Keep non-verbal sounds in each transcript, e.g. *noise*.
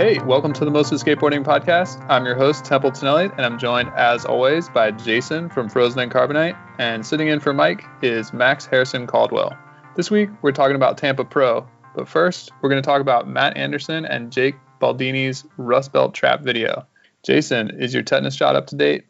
Hey, welcome to the Mostly Skateboarding Podcast. I'm your host, Temple Elliott, and I'm joined, as always, by Jason from Frozen and Carbonite. And sitting in for Mike is Max Harrison Caldwell. This week, we're talking about Tampa Pro. But first, we're going to talk about Matt Anderson and Jake Baldini's Rust Belt Trap video. Jason, is your tetanus shot up to date?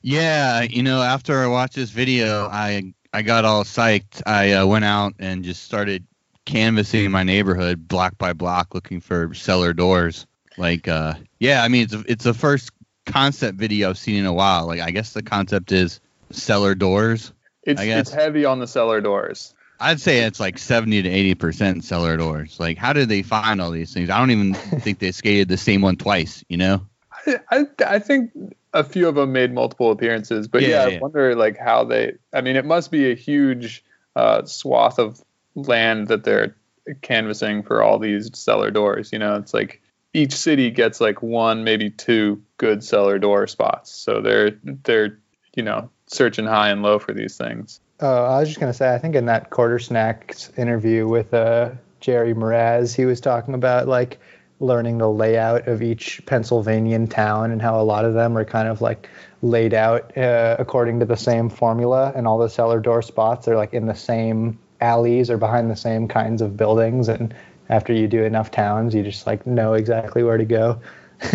Yeah, you know, after I watched this video, I I got all psyched. I uh, went out and just started canvassing my neighborhood block by block looking for cellar doors. Like, uh, yeah, I mean, it's a, it's the first concept video I've seen in a while. Like, I guess the concept is cellar doors. It's it's heavy on the cellar doors. I'd say it's like 70 to 80 percent cellar doors. Like, how did they find all these things? I don't even *laughs* think they skated the same one twice. You know? I, I, I think a few of them made multiple appearances, but yeah, yeah, yeah, I wonder like how they. I mean, it must be a huge uh, swath of land that they're canvassing for all these cellar doors. You know, it's like each city gets like one, maybe two good cellar door spots. So they're they're you know searching high and low for these things. Oh, I was just gonna say, I think in that quarter snacks interview with uh, Jerry Mraz, he was talking about like learning the layout of each Pennsylvanian town and how a lot of them are kind of like laid out uh, according to the same formula, and all the cellar door spots are like in the same alleys or behind the same kinds of buildings and after you do enough towns you just like know exactly where to go. *laughs*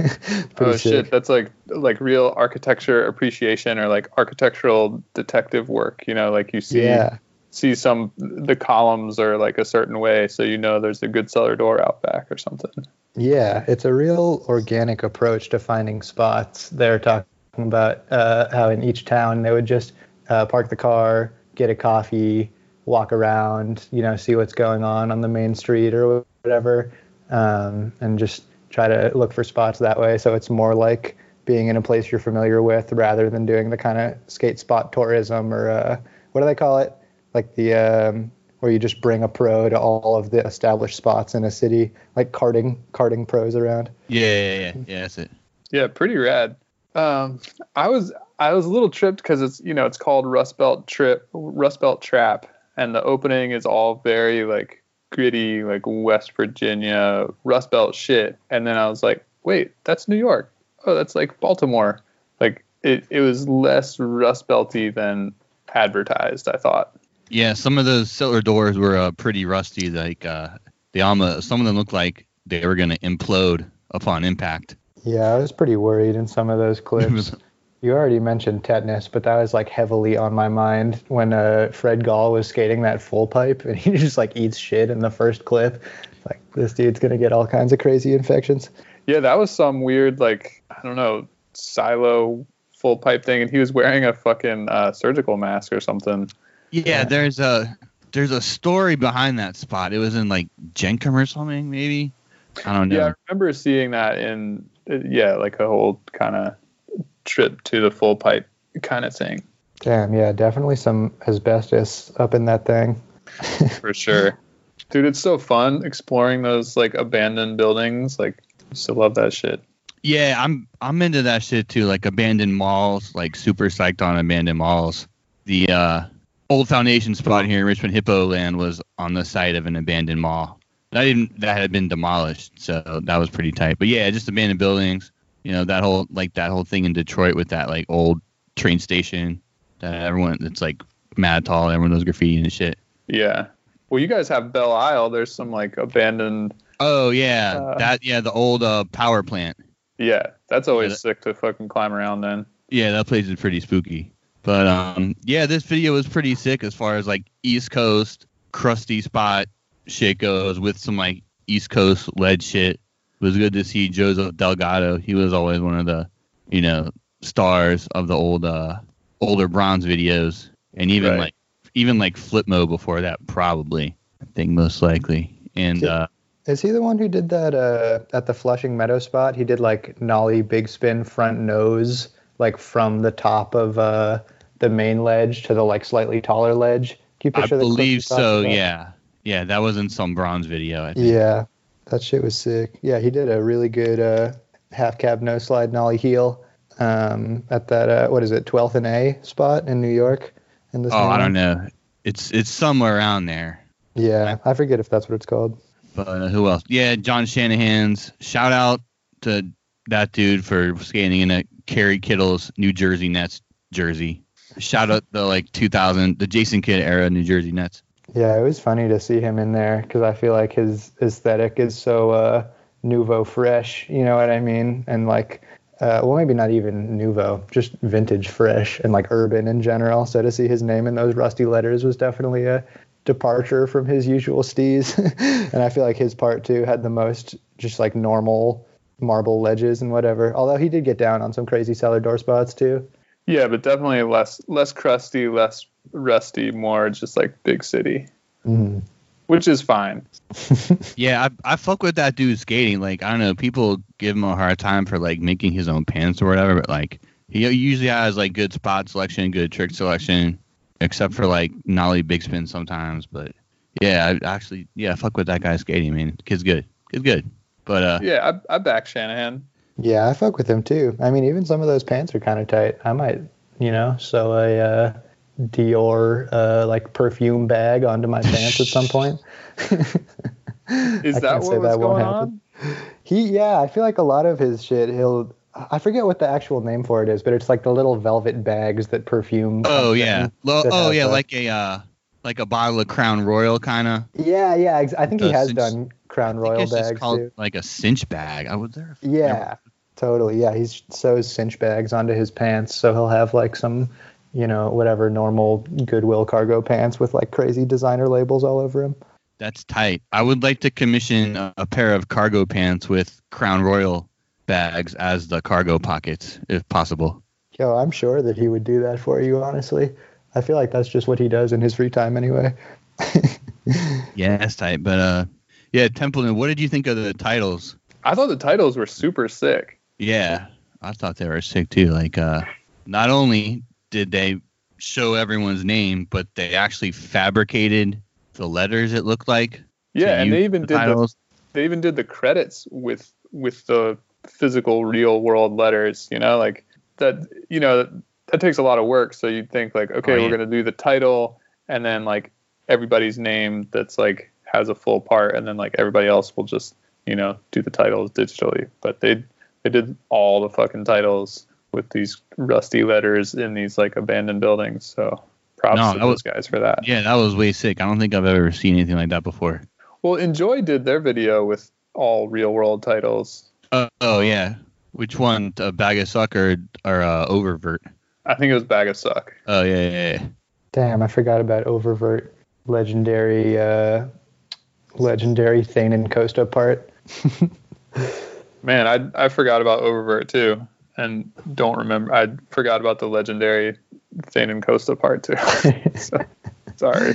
Oh sick. shit that's like like real architecture appreciation or like architectural detective work you know? Like you see yeah. see some the columns are like a certain way so you know there's a good cellar door out back or something. Yeah. It's a real organic approach to finding spots. They're talking about uh, how in each town they would just uh, park the car get a coffee walk around, you know, see what's going on on the main street or whatever, um, and just try to look for spots that way. So it's more like being in a place you're familiar with rather than doing the kind of skate spot tourism or uh, what do they call it? Like the um, where you just bring a pro to all of the established spots in a city, like carting carting pros around. Yeah, yeah, yeah, yeah. That's it. Yeah, pretty rad. Um, I was I was a little tripped because it's you know it's called Rust Belt Trip Rust Belt Trap, and the opening is all very like gritty, like West Virginia Rust Belt shit. And then I was like, wait, that's New York. Oh, that's like Baltimore. Like it, it was less Rust Belty than advertised. I thought. Yeah, some of those cellar doors were uh, pretty rusty. Like uh, the almost some of them looked like they were gonna implode upon impact. Yeah, I was pretty worried in some of those *laughs* clips. You already mentioned tetanus, but that was like heavily on my mind when uh, Fred Gall was skating that full pipe and he *laughs* just like eats shit in the first clip. Like this dude's gonna get all kinds of crazy infections. Yeah, that was some weird like I don't know silo full pipe thing, and he was wearing a fucking uh, surgical mask or something. Yeah, yeah, there's a there's a story behind that spot. It was in like Jenkem or something, maybe. I don't know. Yeah, I remember seeing that in yeah, like a whole kind of trip to the full pipe kind of thing. Damn, yeah, definitely some asbestos up in that thing. *laughs* For sure. Dude, it's so fun exploring those like abandoned buildings. Like, I still love that shit. Yeah, I'm I'm into that shit too. Like abandoned malls, like super psyched on abandoned malls. The uh, old foundation spot here in Richmond Hippo Land was on the site of an abandoned mall. That didn't that had been demolished, so that was pretty tight. But yeah, just abandoned buildings. You know that whole like that whole thing in Detroit with that like old train station that everyone that's like mad tall. Everyone knows graffiti and shit. Yeah. Well, you guys have Belle Isle. There's some like abandoned. Oh yeah, uh, that yeah the old uh, power plant. Yeah, that's always yeah, sick to fucking climb around then. Yeah, that place is pretty spooky. But um, yeah, this video was pretty sick as far as like East Coast crusty spot shit goes with some like East Coast lead shit was good to see Joseph Delgado. He was always one of the, you know, stars of the old uh older bronze videos. And even right. like even like Flipmo before that probably. I think most likely. And uh is he the one who did that uh, at the Flushing Meadow spot? He did like nollie big spin front nose, like from the top of uh, the main ledge to the like slightly taller ledge. You picture I believe so. Yeah, yeah, that was in some bronze video. I think. Yeah, that shit was sick. Yeah, he did a really good uh, half cab no slide nollie heel um, at that uh, what is it 12th and A spot in New York. In this oh, I don't know. It's it's somewhere around there. Yeah, I forget if that's what it's called. But uh, who else? Yeah, John Shanahan's. Shout out to that dude for skating in a Kerry Kittles New Jersey Nets jersey. Shout out the like 2000, the Jason Kidd era New Jersey Nets. Yeah, it was funny to see him in there because I feel like his aesthetic is so uh, nouveau fresh. You know what I mean? And like, uh, well, maybe not even nouveau, just vintage fresh and like urban in general. So to see his name in those rusty letters was definitely a departure from his usual stees. *laughs* and I feel like his part too had the most just like normal marble ledges and whatever. Although he did get down on some crazy cellar door spots too. Yeah, but definitely less less crusty, less rusty, more just like big city, Mm. which is fine. *laughs* Yeah, I, I fuck with that dude skating. Like I don't know, people give him a hard time for like making his own pants or whatever, but like he usually has like good spot selection, good trick selection, except for like nollie big spin sometimes. But yeah, I actually yeah, fuck with that guy skating, man. Kid's good. Kid's good. But uh, Yeah, I, I back Shanahan. Yeah, I fuck with him too. I mean, even some of those pants are kind of tight. I might, you know, sew a uh, Dior uh, like perfume bag onto my pants at some point. *laughs* Is I that can't what say was that won't going happen. on? He, yeah, I feel like a lot of his shit, he'll. I forget what the actual name for it is, but it's like the little velvet bags that perfume. oh yeah, Lo- oh yeah, like a uh, like a bottle of Crown Royal kind of. Yeah, yeah. Ex- I think he has cinch- done Crown I Royal think it's just bags called too. like a cinch bag. I was there. Yeah, totally. Yeah, he sews cinch bags onto his pants, so he'll have like some, you know, whatever normal Goodwill cargo pants with like crazy designer labels all over him. That's tight. I would like to commission a, a pair of cargo pants with Crown Royal bags as the cargo pockets, if possible. Yo, I'm sure that he would do that for you. Honestly, I feel like that's just what he does in his free time anyway. *laughs* Yeah, that's tight. But uh, yeah, Templeton. What did you think of the titles? I thought the titles were super sick. Yeah, I thought they were sick too. Like, uh, not only did they show everyone's name, but they actually fabricated the letters. It looked like. Yeah, and they even the did the they even did the credits with with the physical real world letters you know like that you know that takes a lot of work so you'd think like okay Oh, yeah. we're going to do the title and then like everybody's name that's like has a full part and then like everybody else will just you know do the titles digitally but they they did all the fucking titles with these rusty letters in these like abandoned buildings so props No, to that those was- guys for that Yeah, that was way sick. I don't think I've ever seen anything like that before. well Enjoi did their video with all real world titles Oh, oh yeah. Which one? A bag of suck or, or uh, oververt? I think it was Bag of Suck. Oh yeah, yeah, yeah. Damn, I forgot about Oververt, legendary, uh, legendary Thaynan Costa part. *laughs* Man, I I forgot about Oververt too, and don't remember. I forgot about the legendary Thaynan Costa part too. *laughs* so, sorry.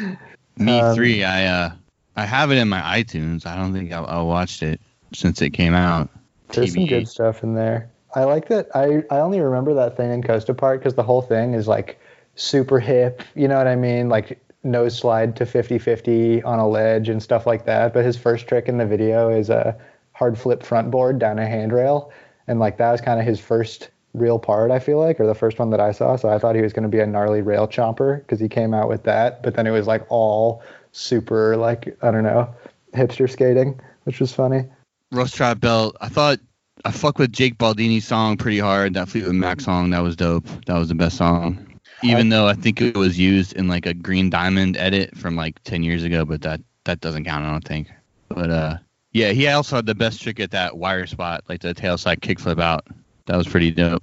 Me Um, three. I uh, I have it in my iTunes. I don't think I, I watched it since it came out. There's some good stuff in there. I like that. I, I only remember that Thaynan Costa part because the whole thing is like super hip. You know what I mean? Like nose slide to 50-50 on a ledge and stuff like that. But his first trick in the video is a hard flip front board down a handrail, and like that was kind of his first real part. I feel like, or the first one that I saw. So I thought he was going to be a gnarly rail chomper because he came out with that. But then it was like all super like I don't know hipster skating, which was funny. Rust Trap Belt. I thought I fuck with Jake Baldini's song pretty hard. That Fleetwood Mac song that was dope. That was the best song. Even though I think it was used in like a Green Diamond edit from like ten years ago, but that that doesn't count. I don't think. But uh, yeah, he also had the best trick at that wire spot, like the tail side kickflip out. That was pretty dope.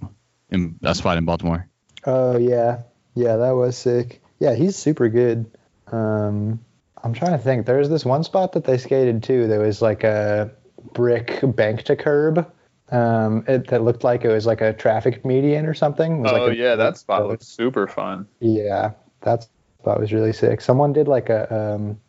In that spot in Baltimore. Oh yeah, yeah, that was sick. Yeah, he's super good. Um, I'm trying to think. There's this one spot that they skated too. There was like a brick bank to curb. Um, it, that looked like it was like a traffic median or something. Was Oh like a- yeah, that spot looks super fun. Yeah, that spot was really sick. Someone did like a um,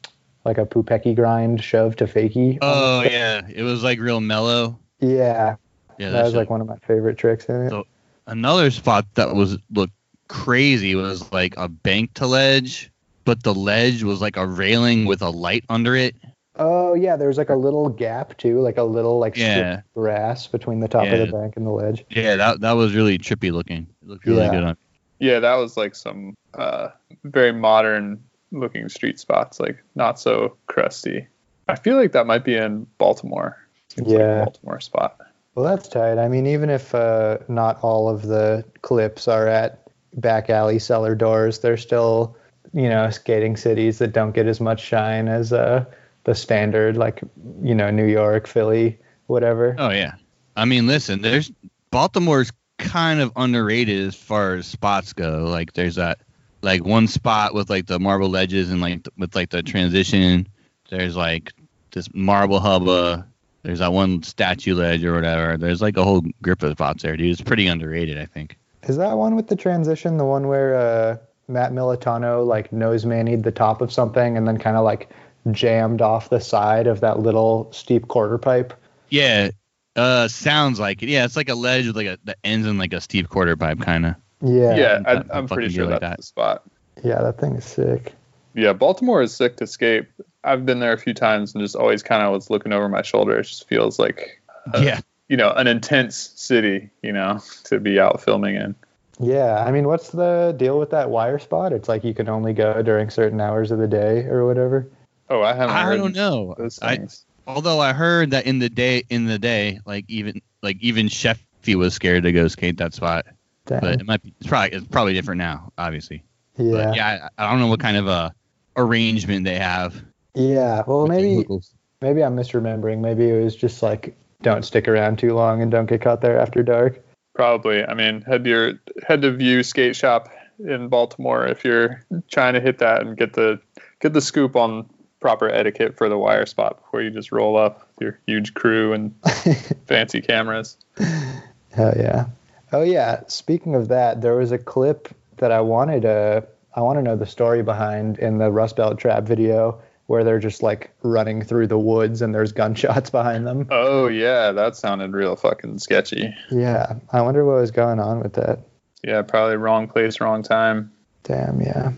like a Pupecki grind shove to fakie. Oh yeah, it was like real mellow. yeah, Yeah, that was shit- like one of my favorite tricks in it. So- another spot that was looked crazy was like a bank to ledge, but the ledge was like a railing with a light under it. Oh yeah, there was like a little gap too, like a little like strip Yeah. of grass between the top of the bank and the ledge. Yeah, that that was really trippy looking. It looked really Yeah. good on. Yeah, that was like some uh, very modern looking street spots, like not so crusty. I feel like that might be in Baltimore. Seems like a Yeah. Baltimore spot. Well, that's tight. I mean, even if uh, not all of the clips are at back alley cellar doors, they're still, you know, skating cities that don't get as much shine as uh, the standard, like, you know, New York, Philly, whatever. Oh yeah. I mean, listen, there's Baltimore's kind of underrated as far as spots go. Like there's that like one spot with like the marble ledges and like th- with like the transition. There's like this marble hubba. There's that one statue ledge or whatever. There's like a whole grip of spots there, dude. It's pretty underrated, I think. Is that one with the transition, the one where uh, Matt Militano, like, nose manied the top of something and then kind of, like, jammed off the side of that little steep quarter pipe? Yeah. Uh, sounds like it. Yeah, it's like a ledge with like a that ends in like a steep quarter pipe, kind of. Yeah. Yeah, I, fucking I'm pretty sure like that's that. the spot. Yeah, that thing is sick. Yeah, Baltimore is sick to skate. I've been there a few times and just always kind of was looking over my shoulder. It just feels like, uh, yeah. you know, an intense city, you know, to be out filming in. Yeah, I mean, what's the deal with that wire spot? It's like you can only go during certain hours of the day or whatever. Oh, I haven't I heard don't know. I, although I heard that in the day in the day, like even like even Sheffey was scared to go skate that spot. Damn. But it might be it's probably it's probably different now, obviously. yeah. But yeah, I, I don't know what kind of a arrangement they have. Yeah. Well, maybe maybe I'm misremembering. Maybe it was just like don't stick around too long and don't get caught there after dark. Probably. I mean, head to your head to Vu Skate Shop in Baltimore if you're trying to hit that and get the get the scoop on proper etiquette for the wire spot before you just roll up with your huge crew and *laughs* fancy cameras. Hell yeah. Oh yeah. Speaking of that, there was a clip that I wanted to I want to know the story behind in the Rust Belt Trap video where they're just like running through the woods and there's gunshots *laughs* behind them. Oh yeah, that sounded real fucking sketchy. Yeah. I wonder what was going on with that. Yeah, probably wrong place, wrong time. Damn, yeah.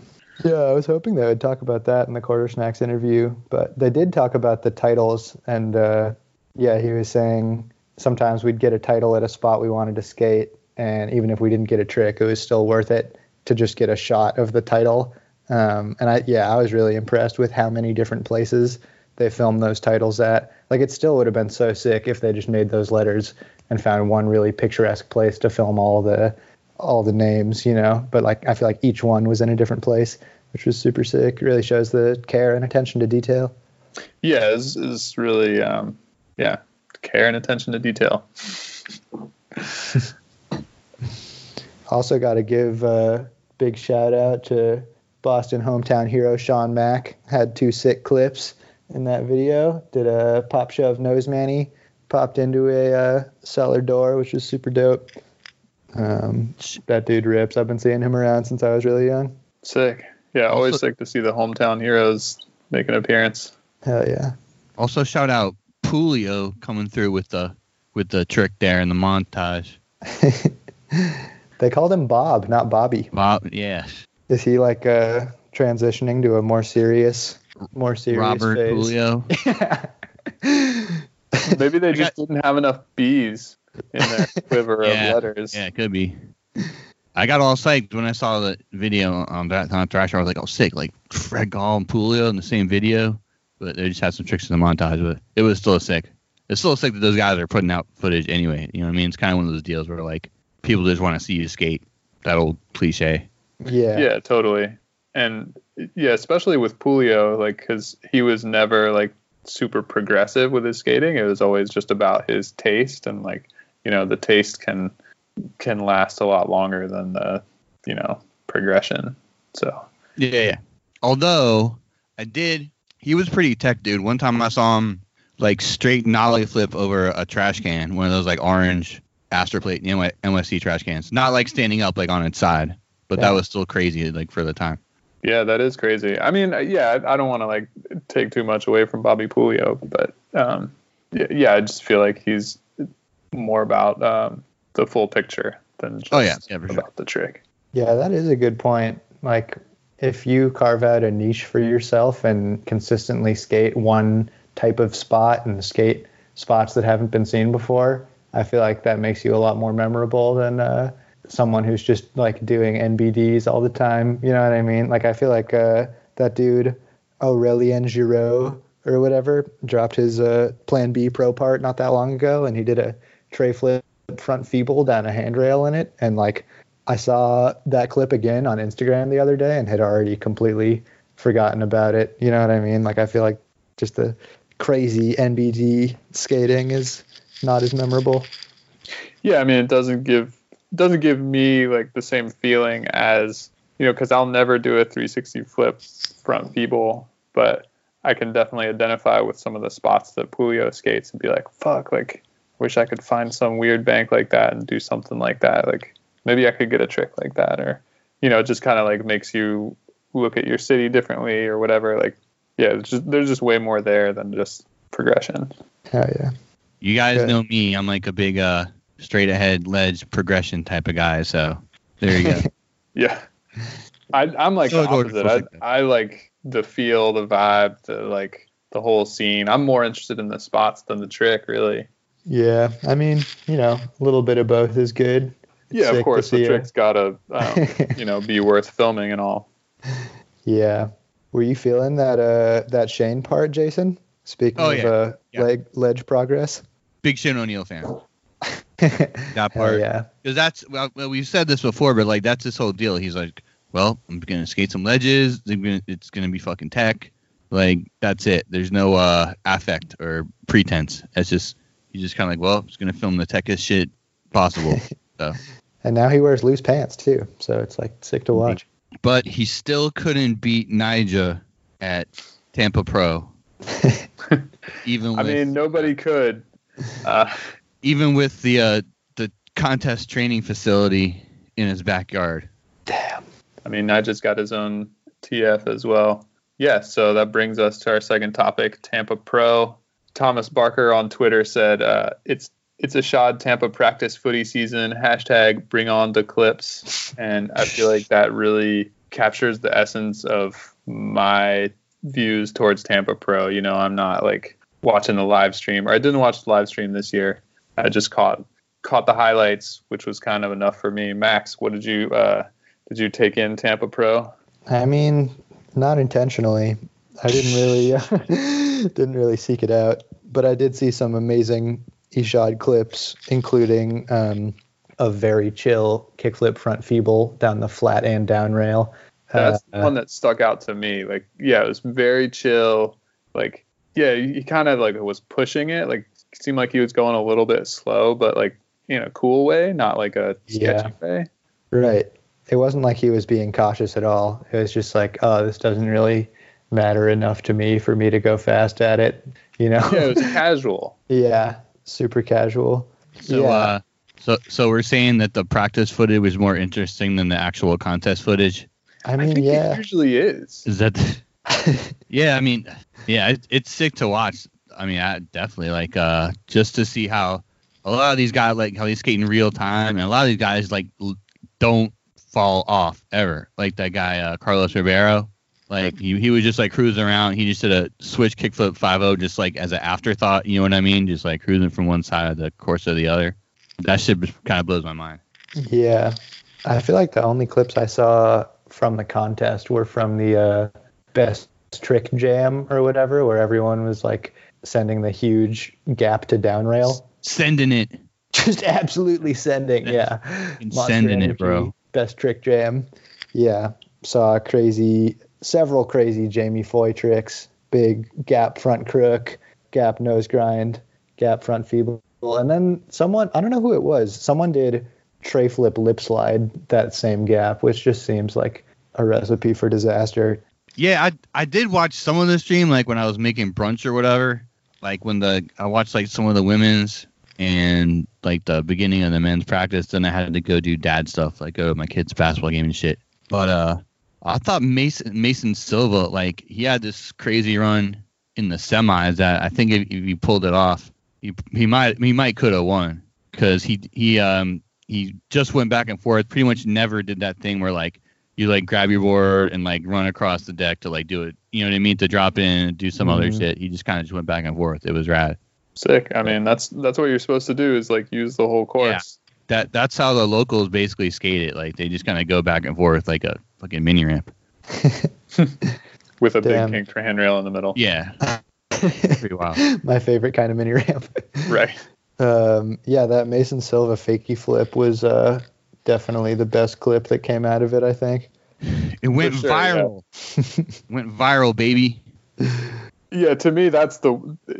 Yeah, I was hoping they would talk about that in the Quarter Snacks interview, but they did talk about the titles. And uh, yeah, he was saying sometimes we'd get a title at a spot we wanted to skate, and even if we didn't get a trick, it was still worth it to just get a shot of the title. Um, and I, yeah, I was really impressed with how many different places they filmed those titles at. Like, it still would have been so sick if they just made those letters and found one really picturesque place to film all the all the names, you know. But like, I feel like each one was in a different place, which was super sick. It really shows the care and attention to detail. Yeah, is is really um yeah, care and attention to detail. *laughs* Also, got to give a big shout out to Boston hometown hero Sean Mack. Had two sick clips in that video. Did a pop shove nose manny, popped into a uh, cellar door, which was super dope. Um, that dude rips. I've been seeing him around since I was really young. Sick. Yeah, always Also- sick to see the hometown heroes make an appearance. Hell yeah. Also shout out Puleo coming through with the with the trick there in the montage. *laughs* they called him Bob, not Bobby. Bob, yeah. Is he like uh, transitioning to a more serious, more serious Robert phase? Puleo. *laughs* Maybe they I just didn't have enough bees in their *laughs* quiver Yeah, of letters. Yeah, it could be. I got all psyched when I saw the video on that on Thrasher. I was like, "Oh, sick!" Like Fred Gall and Puleo in the same video, but they just had some tricks in the montage. But it was still sick. It's still sick that those guys are putting out footage anyway. You know what I mean? It's kind of one of those deals where like people just want to see you skate. That old cliche. Yeah. Yeah, totally. And yeah, especially with Puleo, like, because he was never like super progressive with his skating. It was always just about his taste, and like, you know, the taste can can last a lot longer than the, you know, progression. So Yeah, yeah. Although I did, he was pretty tech dude. One time I saw him like straight nollie flip over a trash can, one of those like orange Astroplate you know, MSC trash cans. Not like standing up like on its side, but that was still crazy like for the time. yeah, that is crazy. I mean, yeah, I I don't want to like take too much away from Bobby Puleo, but um, yeah, yeah, I just feel like he's more about um, the full picture than just Oh, yeah. Yeah, for sure. about the trick. Yeah, that is a good point. Like, if you carve out a niche for yourself and consistently skate one type of spot and skate spots that haven't been seen before, I feel like that makes you a lot more memorable than uh, someone who's just like doing NBDs all the time. You know what I mean? Like, I feel like uh, that dude Aurelien Giraud or whatever dropped his uh, Plan B Pro part not that long ago, and he did a tray flip front feeble down a handrail in it, and like I saw that clip again on Instagram the other day and had already completely forgotten about it. You know what I mean? Like I feel like just the crazy NBD skating is not as memorable. Yeah, I mean, it doesn't give doesn't give me like the same feeling as you know, because I'll never do a 360 flip front feeble, but I can definitely identify with some of the spots that Puleo skates and be like, fuck, like, wish I could find some weird bank like that and do something like that. Like, maybe I could get a trick like that, or you know, it just kind of like makes you look at your city differently or whatever. Like, yeah, there's just, there's just way more there than just progression. Hell yeah. You guys Good. know me. I'm like a big uh straight ahead ledge progression type of guy. So there you go. *laughs* Yeah, I, I'm like So the opposite. I, like. I like the feel, the vibe, the like the whole scene. I'm more interested in the spots than the trick, really. Yeah, I mean, you know, a little bit of both is good. It's Yeah, of course, see the trick's gotta, um, *laughs* you know, be worth filming and all. Yeah. Were you feeling that uh that Shane part, Jason? Speaking Oh, of yeah. uh Yeah. leg ledge progress. Big Shane O'Neill fan. *laughs* That part. yeah. Because that's well, well, we've said this before, but like that's his whole deal. He's like, well, I'm gonna skate some ledges. I'm gonna, it's gonna be fucking tech. Like that's it. There's no uh affect or pretense. It's just he's just kind of like, well, I'm just gonna film the techest shit possible. *laughs* And now he wears loose pants too, so it's like sick to watch. but he still couldn't beat Nyjah at Tampa Pro. *laughs* Even with, I mean, nobody could. Uh, even with the uh, the contest training facility in his backyard. Damn. I mean, I just got his own TF as well. Yeah, so that brings us to our second topic, Tampa Pro. Thomas Barker on Twitter said, uh, "It's it's Ishod Tampa practice footy season. Hashtag bring on the clips." And I feel like that really captures the essence of my views towards Tampa Pro. You know, I'm not like watching the live stream, or I didn't watch the live stream this year. I just caught caught the highlights, which was kind of enough for me. Max, what did you uh, did you take in Tampa Pro? I mean, not intentionally. I didn't really *laughs* didn't really seek it out, but I did see some amazing Ishod clips, including um, a very chill kickflip front feeble down the flat and down rail. That's Uh, the one that stuck out to me. Like, yeah, it was very chill. Like, yeah, he, he kind of like was pushing it. Like, seemed like he was going a little bit slow, but like in a cool way, not like a sketchy way. Right. It wasn't like he was being cautious at all. It was just like, oh, this doesn't really matter enough to me for me to go fast at it. You know? Yeah, it was *laughs* casual. yeah. Super casual. So, yeah. uh, so, so we're saying that the practice footage was more interesting than the actual contest footage. I I mean, think yeah. it usually is. Is that? Yeah, I mean, yeah, it, it's sick to watch. I mean, I definitely like uh just to see how a lot of these guys like how they skate in real time, and a lot of these guys like don't fall off ever. Like that guy uh, Carlos Ribeiro, like he, he was just like cruising around. He just did a switch kickflip 5 just like as an afterthought. You know what I mean? Just like cruising from one side of the course to the other. That shit kind of blows my mind. Yeah. I feel like the only clips I saw from the contest were from the uh, best trick jam or whatever, where everyone was like sending the huge gap to down rail. Sending it. Just absolutely sending, *laughs* yeah. Sending it, Energy, bro. Best trick jam. Yeah. Saw crazy, several crazy Jamie Foy tricks. Big gap front crook, gap nose grind, gap front feeble. And then someone, I don't know who it was, someone did tray flip lip slide that same gap, which just seems like a recipe for disaster. Yeah, I I did watch some of the stream like when I was making brunch or whatever. Like when the I watched like some of the women's and like the beginning of the men's practice. Then I had to go do dad stuff, like go to my kids' basketball game and shit. But uh, I thought Mason Mason Silva like he had this crazy run in the semis that I think if, if he pulled it off, he he might he might could have won because he he um he just went back and forth. Pretty much never did that thing where like you like grab your board and like run across the deck to like do it. You know what I mean? To drop in and do some other Mhm. shit. He just kind of just went back and forth. It was rad. Sick. I mean, that's that's what you're supposed to do is like use the whole course. Yeah. That that's how the locals basically skate it. Like they just kind of go back and forth like a fucking mini ramp. *laughs* with a Damn. big kink handrail in the middle. Yeah. *laughs* Pretty wild. My favorite kind of mini ramp. Right. *laughs* Um, yeah, that Mason Silva fakie flip was uh, definitely the best clip that came out of it. I think. It went sure, yeah. viral. *laughs* went viral, baby. Yeah, to me, that's the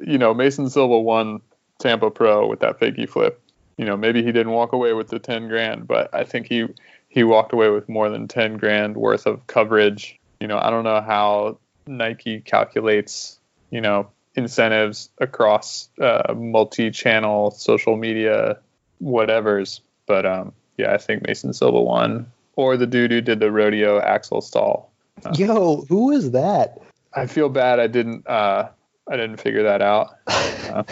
you know Mason Silva won Tampa Pro with that fakie flip. You know, maybe he didn't walk away with the ten grand, but I think he he walked away with more than ten grand worth of coverage. You know, I don't know how Nike calculates you know incentives across uh, multi-channel social media whatevers, but um, yeah, I think Mason Silva won, or the dude who did the rodeo axle stall. Yo, who is that? I feel bad I didn't uh, I didn't figure that out. Uh,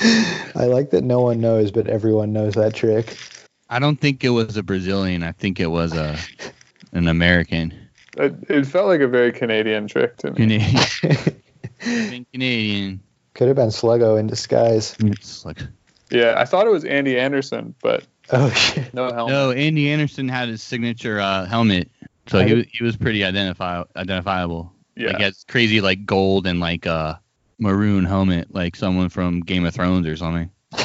*laughs* I like that no one knows, but everyone knows that trick. I don't think it was a Brazilian. I think it was a an American. it, it felt like a very Canadian trick to me. Canadian. *laughs* Been Canadian. Could have been Sluggo in disguise. It's like Yeah, I thought it was Andy Anderson, but Oh *laughs* shit. no helmet. no. Andy Anderson had his signature uh, helmet, so he was he was pretty identify identifiable. yeah, Like he has crazy like gold and like uh maroon helmet, like someone from Game of Thrones or something. *laughs*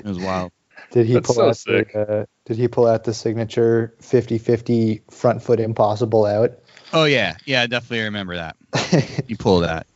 It was wild. Did he That's pull so out sick. the uh, Did he pull out the signature 50-50 front foot impossible out? Oh yeah, yeah, I definitely remember that. *laughs* You pull that.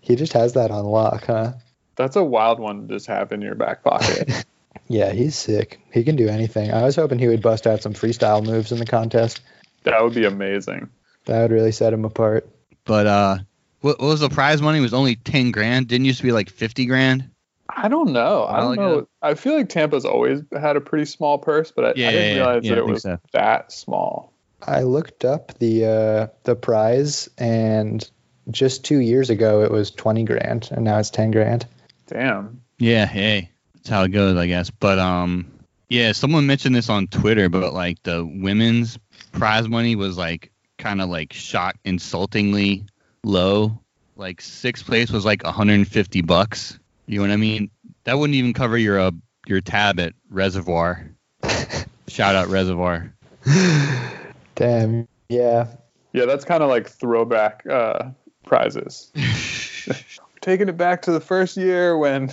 he just has that on lock, huh? that's a wild one to just have in your back pocket. Yeah, he's sick. He can do anything. I was hoping he would bust out some freestyle moves in the contest. that would be amazing. That would really set him apart. But uh, what, what was the prize money? It was only ten grand. Didn't used to be like fifty grand. I don't know. I don't like know. I feel like Tampa's always had a pretty small purse, but I, Yeah, I didn't yeah, realize yeah, that I it was so. that small. I looked up the uh, the prize, and just two years ago it was twenty grand, and now it's ten grand. Damn. Yeah, hey, that's how it goes, I guess. But um, yeah, someone mentioned this on Twitter, but like the women's prize money was like kind of like shot insultingly low. Like sixth place was like 150 bucks. You know what I mean? That wouldn't even cover your uh, your tab at Reservoir. *laughs* Shout out Reservoir. *sighs* Damn. Yeah. Yeah, that's kind of like throwback uh, prizes. *laughs* *laughs* Taking it back to the first year when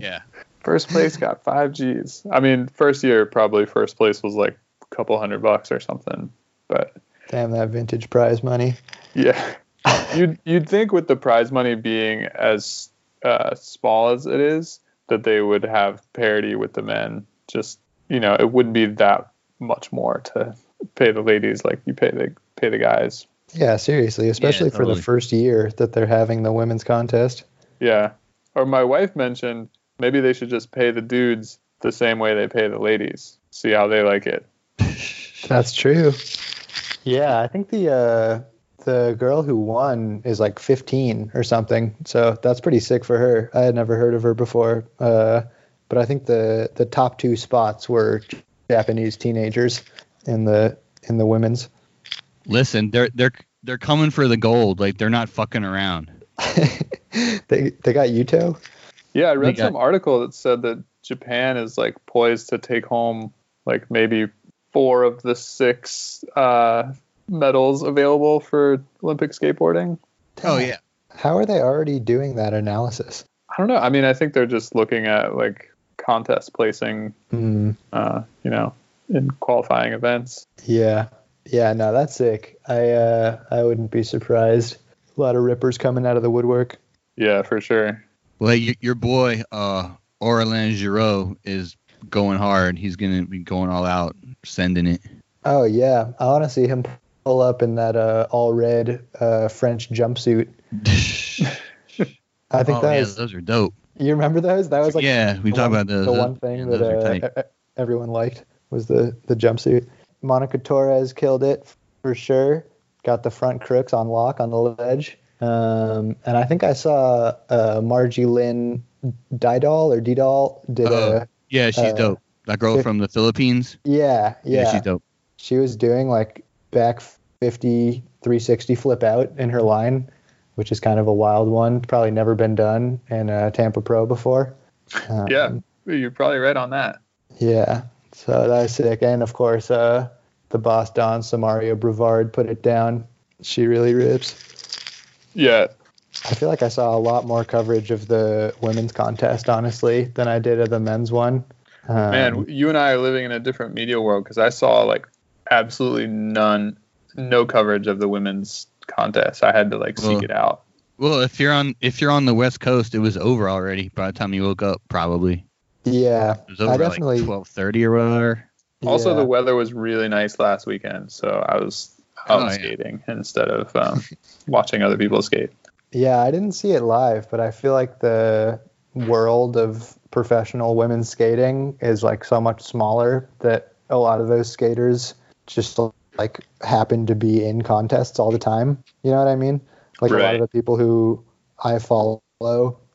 Yeah. *laughs* first place got five G's. I mean, first year probably first place was like a couple hundred bucks or something. But Damn that vintage prize money. yeah, *laughs* you'd you'd think with the prize money being as uh, small as it is that they would have parity with the men. Just you know, it wouldn't be that much more to pay the ladies like you pay the pay the guys. Yeah, seriously, especially for totally. the first year that they're having the women's contest. Yeah. Or my wife mentioned maybe they should just pay the dudes the same way they pay the ladies. See how they like it. That's true. Yeah, I think the uh, the girl who won is like 15 or something. So that's pretty sick for her. I had never heard of her before. Uh, but I think the the top two spots were Japanese teenagers in the in the women's. Listen, they're they're they're coming for the gold. Like they're not fucking around. *laughs* they they got Yuto. Yeah, I read some article that said that Japan is like poised to take home like maybe four of the six uh, medals available for Olympic skateboarding. Oh yeah. How are they already doing that analysis? I don't know. I mean, I think they're just looking at like contest placing, Hmm. uh, you know, in qualifying events. Yeah. Yeah, no, that's sick. I uh I wouldn't be surprised. A lot of rippers coming out of the woodwork. Yeah, for sure. Well, your, your boy uh, Aurelien Giraud is going hard. He's gonna be going all out, sending it. Oh yeah, I want to see him pull up in that uh, all red uh, French jumpsuit. *laughs* I think oh that yeah, was. those are dope. You remember those? That was like yeah, we talked about those. The one thing yeah, that uh, everyone liked was the the jumpsuit. Monica Torres killed it for sure. Got the front crooks on lock on the ledge. Um, and I think I saw uh, Margielyn Didal or Didal did Oh, a yeah, she's uh, dope. That girl if- from the Philippines. yeah yeah she's dope. she was doing like back 50 360 flip out in her line which is kind of a wild one probably never been done in uh, tampa pro before Um, Yeah, you're probably right on that. yeah so that was sick and of course uh, the boss don Samarria Brevard put it down she really rips Yeah, I feel like I saw a lot more coverage of the women's contest, honestly, than I did of the men's one. Um, Man, you and I are living in a different media world because I saw like absolutely none, no coverage of the women's contest. I had to like seek it out. Well, if you're on if you're on the West Coast, it was over already by the time you woke up. Probably yeah, it was over I at definitely. like twelve thirty or whatever. Also, yeah. the weather was really nice last weekend, so I was out Oh, yeah. skating instead of um, watching other people skate. Yeah, I didn't see it live, but I feel like the world of professional women's skating is like so much smaller that a lot of those skaters just like happen to be in contests all the time. You know what I mean? Like a lot of the people who I follow,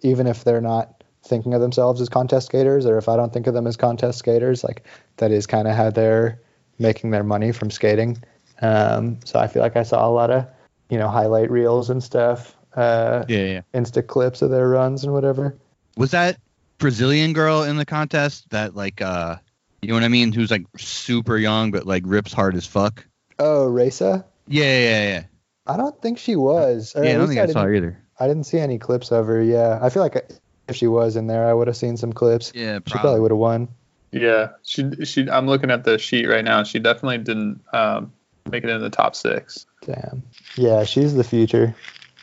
even if they're not thinking of themselves as contest skaters, or if I don't think of them as contest skaters, like that is kind of how they're making their money from skating. Um, so I feel like I saw a lot of, you know, highlight reels and stuff. Uh, Yeah, yeah. Insta clips of their runs and whatever. Was that Brazilian girl in the contest that like uh you know what I mean? Who's like super young but like rips hard as fuck. Oh, Rayssa? Yeah, yeah, yeah. I don't think she was. Or Yeah, I don't think I saw didn't, her either. I didn't see any clips of her. Yeah, I feel like if she was in there, I would have seen some clips. Yeah, She probably would have won. Yeah, she she. I'm looking at the sheet right now. She definitely didn't um, make it in the top six. Damn. Yeah, she's the future.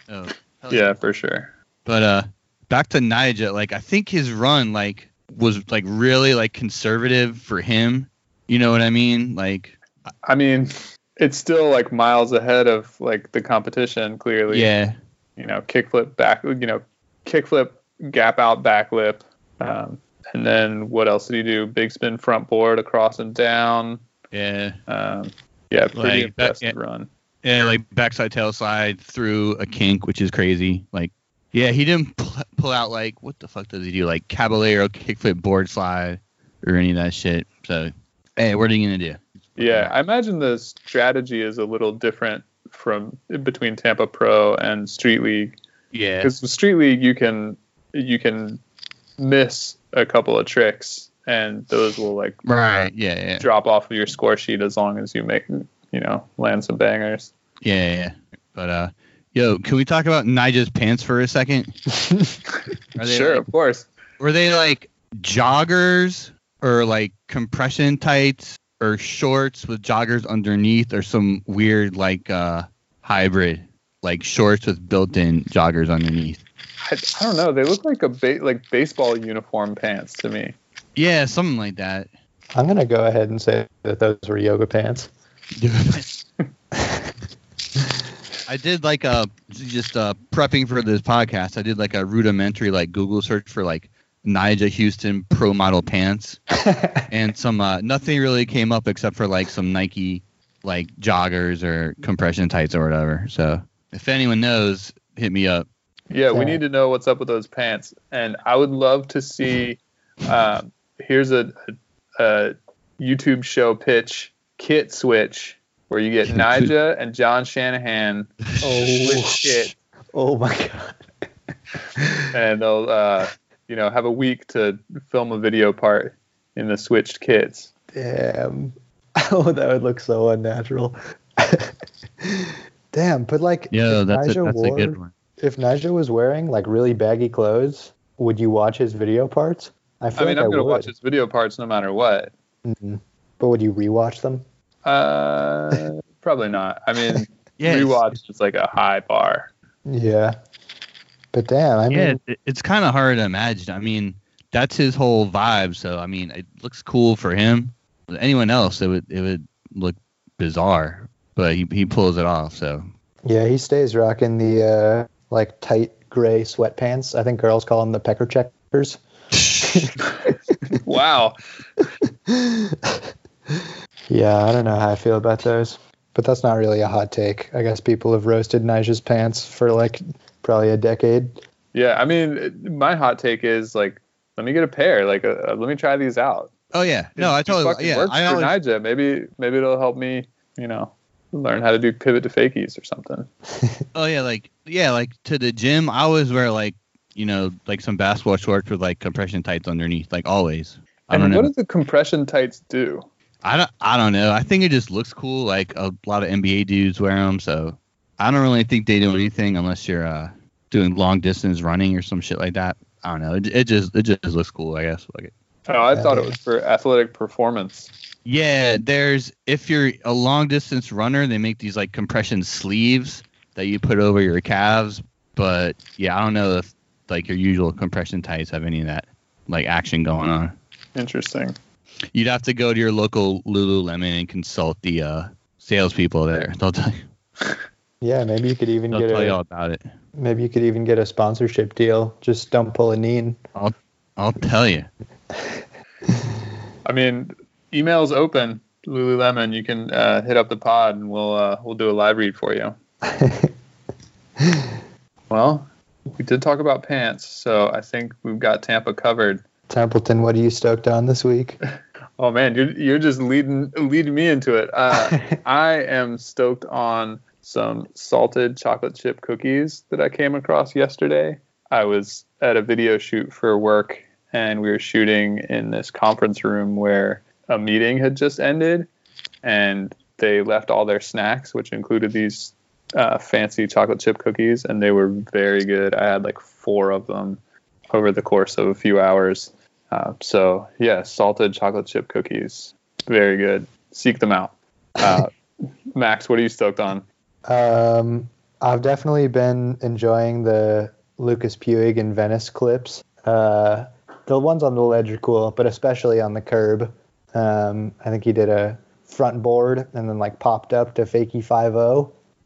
Oh, hell Yeah, for sure. But uh back to Nyjah, like I think his run like was like really like conservative for him. You know what I mean? Like I mean, it's still like miles ahead of like the competition. Clearly, yeah. you know, kickflip back, you know, kickflip, gap out, backlip, um, and then what else did he do? Big spin front board across and down. Yeah. Um, yeah, pretty Like, impressive yeah. run. Yeah, like backside tail slide through a kink, which is crazy. Like, yeah, he didn't pull, pull out like what the fuck does he do? Like caballero kickflip board slide or any of that shit. So, hey, what are you gonna do? Yeah, I imagine the strategy is a little different from between Tampa Pro and Street League Yeah, because Street League you can you can miss a couple of tricks and those will like right. Yeah, yeah, drop off of your score sheet as long as you make you know land some bangers. yeah, yeah, yeah. But uh, yo, can we talk about Nyjah's pants for a second? *laughs* Are they Sure, like- of course. were they like joggers or like compression tights or shorts with joggers underneath or some weird like uh hybrid like shorts with built-in joggers underneath I, I don't know. They look like a ba- like baseball uniform pants to me. Yeah something like that I'm gonna go ahead and say that those were yoga pants. *laughs* i did like a just uh prepping for this podcast i did like a rudimentary like google search for like Nyjah Huston pro model pants *laughs* and some uh, nothing really came up except for like some Nike like joggers or compression tights or whatever. So if anyone knows, hit me up. Yeah, we need to know what's up with those pants, and I would love to see. *laughs* Um, here's a, a, a YouTube show pitch kit switch where you get *laughs* Nyjah and John Shanahan switch kit, oh my god. *laughs* and they'll uh, you know have a week to film a video part in the switched kits. Damn. *laughs* Oh, that would look so unnatural. Damn, but like Yeah, if that's a, Nyjah that's a good one. if Nyjah was wearing like really baggy clothes, would you watch his video parts? I I mean, like I'm gonna watch his video parts no matter what. Mhm. But would you rewatch them? Uh, *laughs* probably not. I mean, *laughs* Yeah, it's- rewatch is like a high bar. Yeah. But damn, I mean, yeah, it, it's kind of hard to imagine. I mean, that's his whole vibe. So I mean, it looks cool for him. With anyone else, it would it would look bizarre. But he he pulls it off. So yeah, he stays rocking the uh, like tight gray sweatpants. I think girls call them the pecker checkers. *laughs* Wow. Yeah, I don't know how I feel about those, but that's not really a hot take. I guess people have roasted Nyjah's pants for like probably a decade. Yeah, I mean, my hot take is like, let me get a pair. Like, uh, let me try these out. oh yeah, no, I It totally fucking yeah. works I for always, Nyjah. Maybe maybe it'll help me, you know, learn how to do pivot to fakies or something. Oh yeah, like yeah, like to the gym. I always wear like you know like some basketball shorts with like compression tights underneath, like always. I And don't know. what do the compression tights do? I don't. I don't know. I think it just looks cool. Like a lot of NBA dudes wear them, so I don't really think they do anything unless you're uh doing long distance running or some shit like that. I don't know. It, it just it just looks cool, I guess. Like it. Oh, I thought it was for athletic performance. Yeah, there's if you're a long distance runner, they make these like compression sleeves that you put over your calves. But yeah, I don't know if like your usual compression tights have any of that like action going on. Interesting. You'd have to go to your local Lululemon and consult the uh, salespeople there. They'll tell you. *laughs* Yeah, maybe you could even They'll get tell you all a about it. maybe you could even get a sponsorship deal. Just don't pull a knee. I'll I'll tell you. *laughs* I mean, email's open. Lululemon, you can uh, hit up the pod and we'll uh, we'll do a live read for you. *laughs* Well, we did talk about pants, so I think we've got Tampa covered. Templeton, what are you stoked on this week? *laughs* Oh man, you're you're just leading leading me into it. Uh, *laughs* I am stoked on some salted chocolate chip cookies that I came across yesterday. I was at a video shoot for work, and we were shooting in this conference room where a meeting had just ended, and they left all their snacks, which included these uh, fancy chocolate chip cookies, and they were very good. I had like four of them over the course of a few hours. Uh, so yeah, salted chocolate chip cookies, very good. Seek them out. Uh, *laughs* Max, what are you stoked on? Um, I've definitely been enjoying the Lucas Puig and Venice clips. Uh, the ones on the ledge are cool, but especially on the curb. Um, I think he did a front board and then like popped up to fakie 5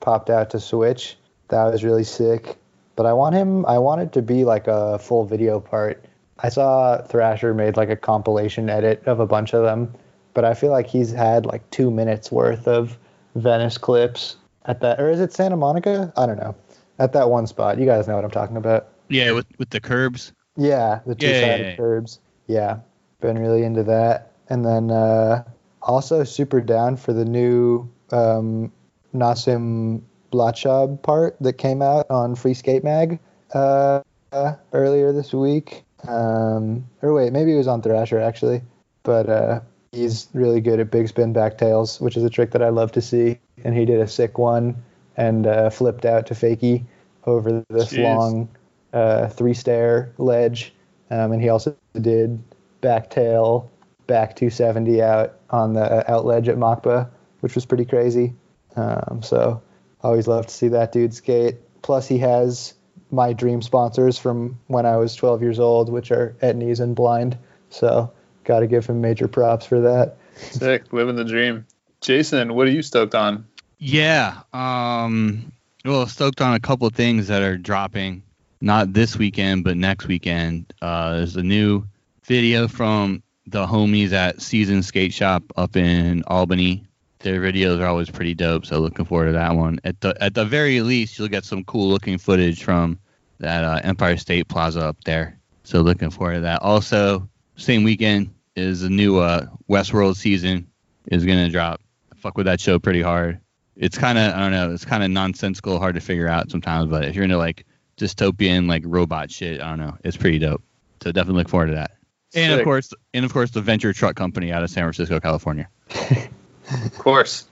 popped out to switch. That was really sick. But I want him, I want it to be like a full video part. I saw Thrasher made like a compilation edit of a bunch of them, but I feel like he's had like two minutes worth of Venice clips at that, or is it Santa Monica? I don't know. At that one spot, you guys know what I'm talking about. Yeah, with with the curbs. Yeah, the two Yeah, sided yeah, yeah. curbs. Yeah, been really into that. And then uh, also super down for the new um, Nassim Lachhab part that came out on Free Skate Mag uh, uh, earlier this week. Um, or wait, maybe it was on Thrasher actually. But uh, he's really good at big spin backtails, which is a trick that I love to see. And he did a sick one and uh, flipped out to fakie over this Jeez. long uh, three stair ledge. Um, and he also did back tail, back 270 out on the out ledge at MACBA, which was pretty crazy. Um, so always love to see that dude skate. Plus, he has my dream sponsors from when I was 12 years old, which are Etnies and Blind. So got to give him major props for that. Sick, living the dream. Jason, what are you stoked on? Yeah. Um. Well, stoked on a couple of things that are dropping, not this weekend, but next weekend. Uh, there's a new video from the homies at Season Skate Shop up in Albany. Their videos are always pretty dope, so looking forward to that one. At the at the very least, you'll get some cool looking footage from that uh, Empire State Plaza up there. So looking forward to that. Also, same weekend is the new uh, Westworld season is gonna drop. Fuck with that show pretty hard. It's kind of I don't know. It's kind of nonsensical, hard to figure out sometimes. But if you're into like dystopian like robot shit, I don't know. It's pretty dope. So definitely look forward to that. And of course, and of course, the Venture Truck Company out of San Francisco, California. *laughs* Of course.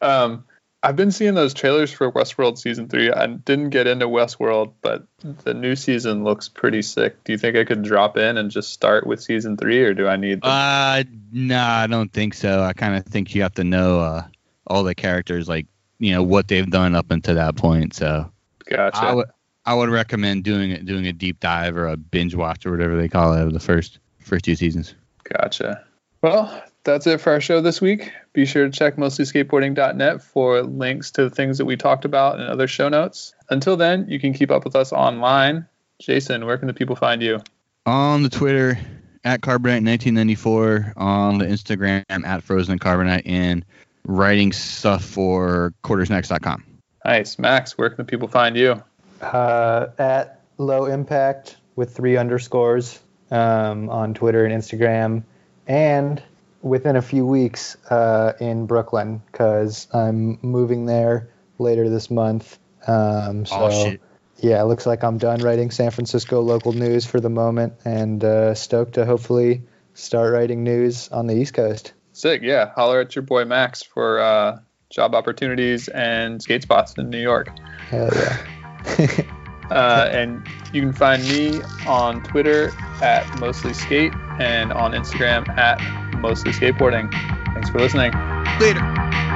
um, I've been seeing those trailers for Westworld season three. I didn't get into Westworld, but the new season looks pretty sick. Do you think I could drop in and just start with season three, or do I need? The- Uh, nah, I don't think so. I kind of think you have to know uh, all the characters, like you know what they've done up until that point. So gotcha. I would I would recommend doing it, doing a deep dive or a binge watch or whatever they call it of the first first two seasons. Gotcha. Well, that's it for our show this week. Be sure to check mostlyskateboarding.net for links to the things that we talked about and other show notes. Until then, you can keep up with us online. Jason, where can the people find you? On the Twitter at Carbonite1994, on the Instagram at Frozen Carbonite, and writing stuff for quartersnacks.com. Nice. Max, where can the people find you? Uh, at low impact with three underscores um, on Twitter and Instagram, and within a few weeks uh, in Brooklyn because I'm moving there later this month. Um, so oh shit! yeah, it looks like I'm done writing San Francisco local news for the moment, and uh, stoked to hopefully start writing news on the East Coast. Sick. Yeah. Holler at your boy Max for uh, job opportunities and skate spots in New York. Hell yeah. *laughs* Uh, and you can find me on Twitter at mostly skate and on Instagram at mostly skateboarding. Thanks for listening. Later.